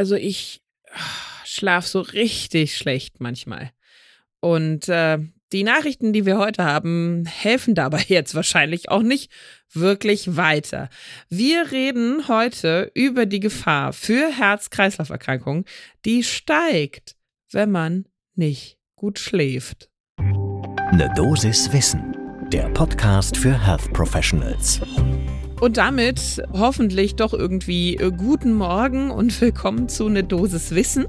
Also ich schlaf so richtig schlecht manchmal. Und äh, die Nachrichten, die wir heute haben, helfen dabei jetzt wahrscheinlich auch nicht wirklich weiter. Wir reden heute über die Gefahr für Herz-Kreislauf-Erkrankungen, die steigt, wenn man nicht gut schläft. Eine Dosis Wissen, der Podcast für Health Professionals. Und damit hoffentlich doch irgendwie äh, guten Morgen und willkommen zu Ne Dosis Wissen,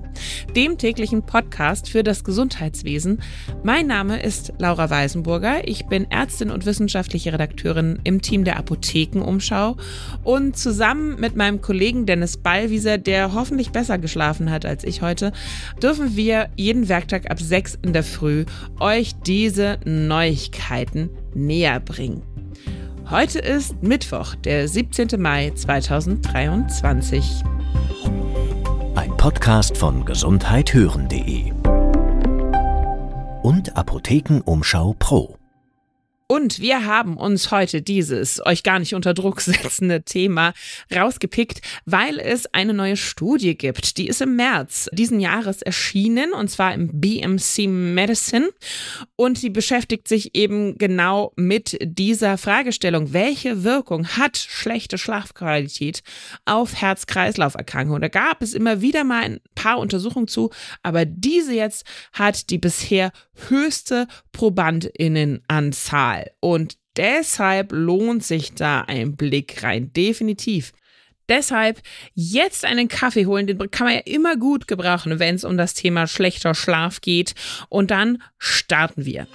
dem täglichen Podcast für das Gesundheitswesen. Mein Name ist Laura Weisenburger. Ich bin Ärztin und wissenschaftliche Redakteurin im Team der Apothekenumschau. Und zusammen mit meinem Kollegen Dennis Ballwieser, der hoffentlich besser geschlafen hat als ich heute, dürfen wir jeden Werktag ab 6 in der Früh euch diese Neuigkeiten näher bringen. Heute ist Mittwoch, der 17. Mai 2023. Ein Podcast von gesundheithören.de und Apothekenumschau Pro. Und wir haben uns heute dieses euch gar nicht unter Druck setzende Thema rausgepickt, weil es eine neue Studie gibt. Die ist im März diesen Jahres erschienen und zwar im BMC Medicine und die beschäftigt sich eben genau mit dieser Fragestellung. Welche Wirkung hat schlechte Schlafqualität auf Herz-Kreislauf-Erkrankungen? Da gab es immer wieder mal ein paar Untersuchungen zu, aber diese jetzt hat die bisher höchste Probandinnenanzahl. Und deshalb lohnt sich da ein Blick rein, definitiv. Deshalb jetzt einen Kaffee holen, den kann man ja immer gut gebrauchen, wenn es um das Thema schlechter Schlaf geht. Und dann starten wir.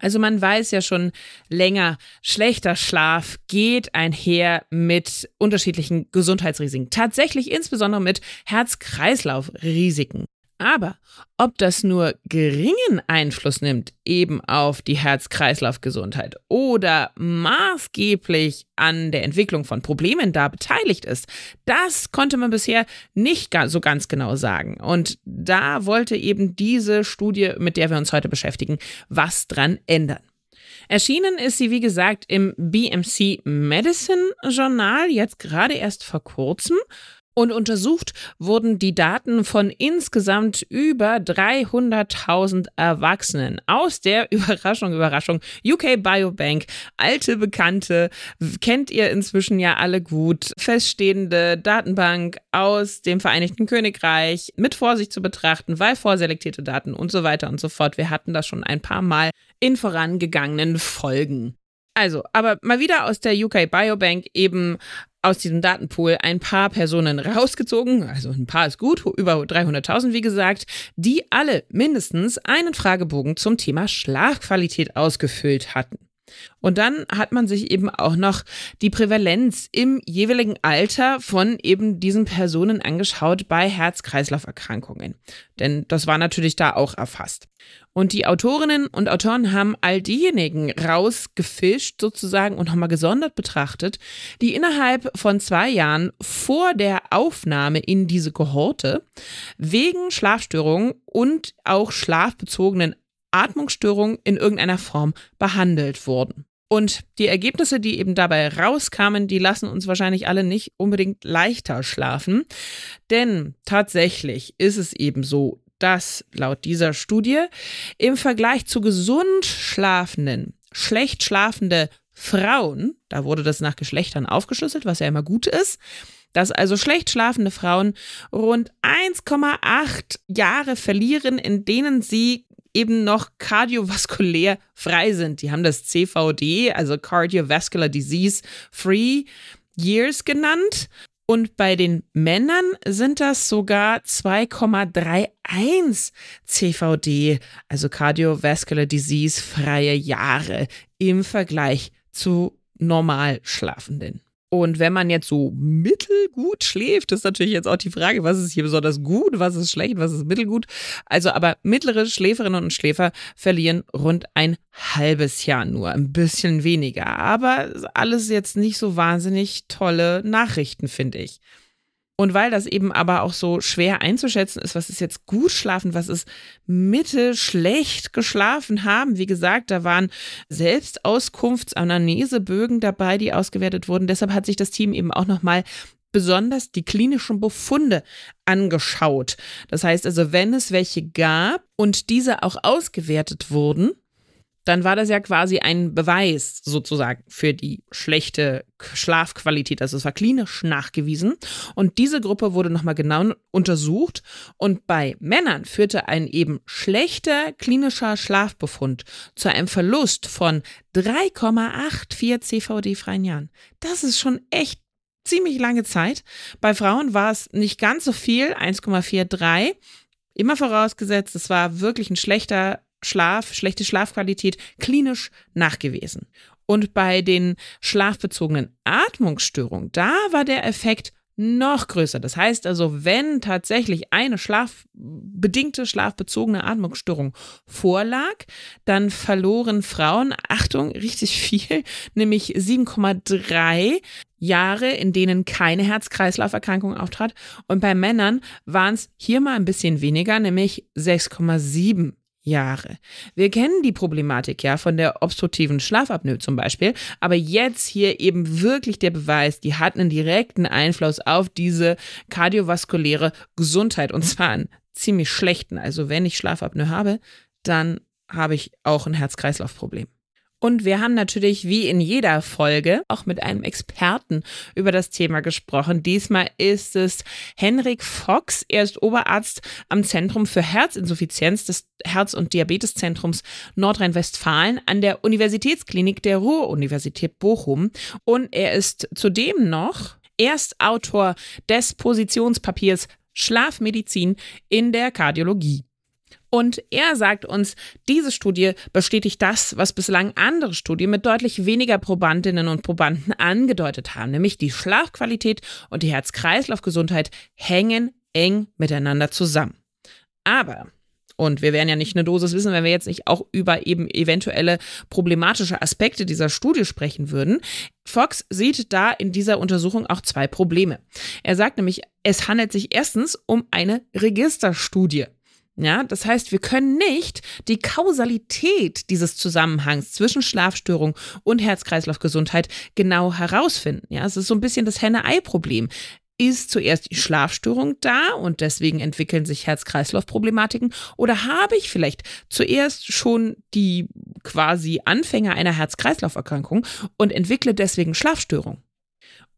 Also man weiß ja schon länger, schlechter Schlaf geht einher mit unterschiedlichen Gesundheitsrisiken. Tatsächlich insbesondere mit Herz-Kreislauf-Risiken. Aber ob das nur geringen Einfluss nimmt eben auf die Herz-Kreislauf-Gesundheit oder maßgeblich an der Entwicklung von Problemen da beteiligt ist, das konnte man bisher nicht so ganz genau sagen. Und da wollte eben diese Studie, mit der wir uns heute beschäftigen, was dran ändern. Erschienen ist sie, wie gesagt, im BMC Medicine Journal, jetzt gerade erst vor kurzem. Und untersucht wurden die Daten von insgesamt über 300.000 Erwachsenen aus der Überraschung, Überraschung UK Biobank. Alte Bekannte, kennt ihr inzwischen ja alle gut. Feststehende Datenbank aus dem Vereinigten Königreich mit Vorsicht zu betrachten, weil vorselektierte Daten und so weiter und so fort. Wir hatten das schon ein paar Mal in vorangegangenen Folgen. Also, aber mal wieder aus der UK Biobank eben aus diesem Datenpool ein paar Personen rausgezogen, also ein paar ist gut, über 300.000 wie gesagt, die alle mindestens einen Fragebogen zum Thema Schlafqualität ausgefüllt hatten. Und dann hat man sich eben auch noch die Prävalenz im jeweiligen Alter von eben diesen Personen angeschaut bei Herz-Kreislauf-Erkrankungen. Denn das war natürlich da auch erfasst. Und die Autorinnen und Autoren haben all diejenigen rausgefischt sozusagen und nochmal gesondert betrachtet, die innerhalb von zwei Jahren vor der Aufnahme in diese Kohorte wegen Schlafstörungen und auch schlafbezogenen Atmungsstörungen in irgendeiner Form behandelt wurden. Und die Ergebnisse, die eben dabei rauskamen, die lassen uns wahrscheinlich alle nicht unbedingt leichter schlafen. Denn tatsächlich ist es eben so, dass laut dieser Studie im Vergleich zu gesund schlafenden, schlecht schlafende Frauen, da wurde das nach Geschlechtern aufgeschlüsselt, was ja immer gut ist, dass also schlecht schlafende Frauen rund 1,8 Jahre verlieren, in denen sie eben noch kardiovaskulär frei sind. Die haben das CVD, also Cardiovascular Disease Free Years genannt. Und bei den Männern sind das sogar 2,31 CVD, also Cardiovascular Disease freie Jahre im Vergleich zu normal Schlafenden. Und wenn man jetzt so mittelgut schläft, ist natürlich jetzt auch die Frage, was ist hier besonders gut, was ist schlecht, was ist mittelgut. Also aber mittlere Schläferinnen und Schläfer verlieren rund ein halbes Jahr nur, ein bisschen weniger. Aber alles jetzt nicht so wahnsinnig tolle Nachrichten, finde ich. Und weil das eben aber auch so schwer einzuschätzen ist, was ist jetzt gut schlafen, was ist Mitte schlecht geschlafen haben. Wie gesagt, da waren Selbstauskunftsanamnesebögen dabei, die ausgewertet wurden. Deshalb hat sich das Team eben auch nochmal besonders die klinischen Befunde angeschaut. Das heißt also, wenn es welche gab und diese auch ausgewertet wurden, dann war das ja quasi ein Beweis sozusagen für die schlechte Schlafqualität. Also es war klinisch nachgewiesen. Und diese Gruppe wurde nochmal genau untersucht. Und bei Männern führte ein eben schlechter klinischer Schlafbefund zu einem Verlust von 3,84 CVD-freien Jahren. Das ist schon echt ziemlich lange Zeit. Bei Frauen war es nicht ganz so viel, 1,43. Immer vorausgesetzt, es war wirklich ein schlechter Schlaf, schlechte Schlafqualität klinisch nachgewiesen. Und bei den schlafbezogenen Atmungsstörungen, da war der Effekt noch größer. Das heißt also, wenn tatsächlich eine schlafbedingte, schlafbezogene Atmungsstörung vorlag, dann verloren Frauen, Achtung, richtig viel, nämlich 7,3 Jahre, in denen keine Herz-Kreislauf-Erkrankung auftrat. Und bei Männern waren es hier mal ein bisschen weniger, nämlich 6,7 Jahre. Wir kennen die Problematik ja von der obstruktiven Schlafapnoe zum Beispiel, aber jetzt hier eben wirklich der Beweis, die hat einen direkten Einfluss auf diese kardiovaskuläre Gesundheit und zwar einen ziemlich schlechten. Also wenn ich Schlafapnoe habe, dann habe ich auch ein Herz-Kreislauf-Problem. Und wir haben natürlich wie in jeder Folge auch mit einem Experten über das Thema gesprochen. Diesmal ist es Henrik Fox. Er ist Oberarzt am Zentrum für Herzinsuffizienz des Herz- und Diabeteszentrums Nordrhein-Westfalen an der Universitätsklinik der Ruhr-Universität Bochum. Und er ist zudem noch Erstautor des Positionspapiers Schlafmedizin in der Kardiologie. Und er sagt uns, diese Studie bestätigt das, was bislang andere Studien mit deutlich weniger Probandinnen und Probanden angedeutet haben, nämlich die Schlafqualität und die Herz-Kreislauf-Gesundheit hängen eng miteinander zusammen. Aber und wir werden ja nicht eine Dosis wissen, wenn wir jetzt nicht auch über eben eventuelle problematische Aspekte dieser Studie sprechen würden. Fox sieht da in dieser Untersuchung auch zwei Probleme. Er sagt nämlich, es handelt sich erstens um eine Registerstudie. Ja, das heißt, wir können nicht die Kausalität dieses Zusammenhangs zwischen Schlafstörung und Herz-Kreislauf-Gesundheit genau herausfinden. Ja, es ist so ein bisschen das Henne-Ei-Problem. Ist zuerst die Schlafstörung da und deswegen entwickeln sich Herz-Kreislauf-Problematiken? Oder habe ich vielleicht zuerst schon die quasi Anfänger einer Herz-Kreislauf-Erkrankung und entwickle deswegen Schlafstörung?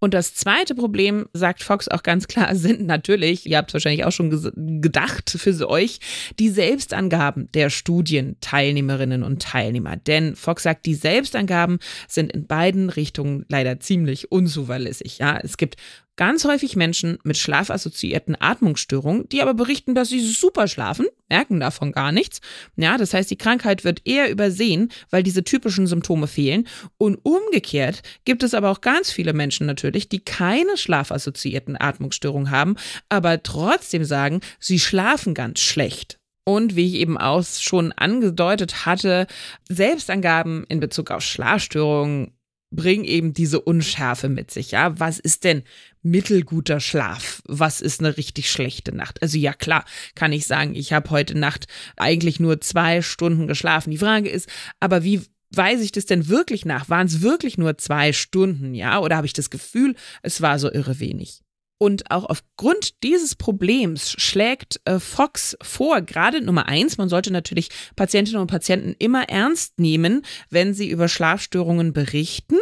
Und das zweite Problem, sagt Fox auch ganz klar, sind natürlich, ihr habt es wahrscheinlich auch schon gedacht für euch, die Selbstangaben der Studienteilnehmerinnen und Teilnehmer. Denn Fox sagt, die Selbstangaben sind in beiden Richtungen leider ziemlich unzuverlässig. Ja, es gibt ganz häufig Menschen mit schlafassoziierten Atmungsstörungen, die aber berichten, dass sie super schlafen, merken davon gar nichts. Ja, das heißt, die Krankheit wird eher übersehen, weil diese typischen Symptome fehlen. Und umgekehrt gibt es aber auch ganz viele Menschen natürlich, die keine schlafassoziierten Atmungsstörungen haben, aber trotzdem sagen, sie schlafen ganz schlecht. Und wie ich eben auch schon angedeutet hatte, Selbstangaben in Bezug auf Schlafstörungen bringen eben diese Unschärfe mit sich. Ja, was ist denn mittelguter Schlaf? Was ist eine richtig schlechte Nacht? Also ja, klar, kann ich sagen, ich habe heute Nacht eigentlich nur zwei Stunden geschlafen. Die Frage ist, aber wie weiß ich das denn wirklich nach? Waren es wirklich nur zwei Stunden, ja? Oder habe ich das Gefühl, es war so irre wenig? Und auch aufgrund dieses Problems schlägt äh, Fox vor, gerade Nummer eins, man sollte natürlich Patientinnen und Patienten immer ernst nehmen, wenn sie über Schlafstörungen berichten,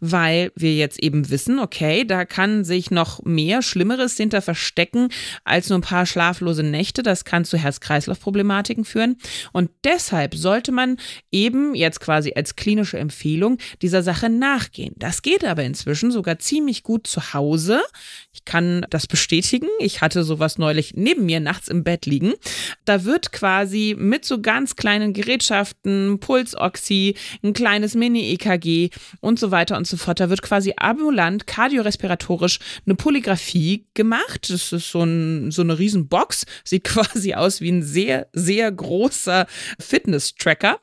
weil wir jetzt eben wissen, okay, da kann sich noch mehr Schlimmeres hinter verstecken als nur ein paar schlaflose Nächte. Das kann zu Herz-Kreislauf-Problematiken führen. Und deshalb sollte man eben jetzt quasi als klinische Empfehlung dieser Sache nachgehen. Das geht aber inzwischen sogar ziemlich gut zu Hause. Ich kann das bestätigen. Ich hatte sowas neulich neben mir nachts im Bett liegen. Da wird quasi mit so ganz kleinen Gerätschaften, Pulsoxy, ein kleines Mini-EKG und so weiter weiter und so fort. Da wird quasi ambulant, kardiorespiratorisch eine Polygraphie gemacht. Das ist so, ein, so eine Riesenbox, sieht quasi aus wie ein sehr, sehr großer Fitness-Tracker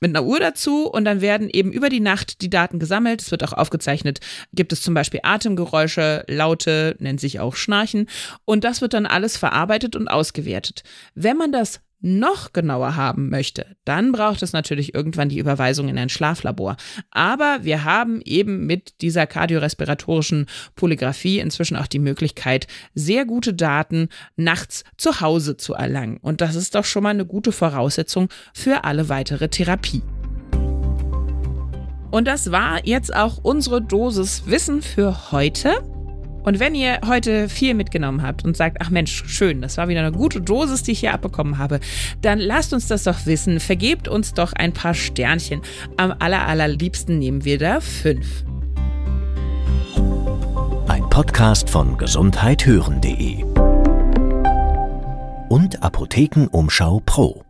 mit einer Uhr dazu und dann werden eben über die Nacht die Daten gesammelt. Es wird auch aufgezeichnet, gibt es zum Beispiel Atemgeräusche, Laute, nennt sich auch Schnarchen und das wird dann alles verarbeitet und ausgewertet. Wenn man das noch genauer haben möchte, dann braucht es natürlich irgendwann die Überweisung in ein Schlaflabor. Aber wir haben eben mit dieser kardiorespiratorischen Polygraphie inzwischen auch die Möglichkeit, sehr gute Daten nachts zu Hause zu erlangen. Und das ist doch schon mal eine gute Voraussetzung für alle weitere Therapie. Und das war jetzt auch unsere Dosis Wissen für heute. Und wenn ihr heute viel mitgenommen habt und sagt, ach Mensch, schön, das war wieder eine gute Dosis, die ich hier abbekommen habe, dann lasst uns das doch wissen. Vergebt uns doch ein paar Sternchen. Am aller, allerliebsten nehmen wir da fünf. Ein Podcast von gesundheithören.de und Apothekenumschau Pro.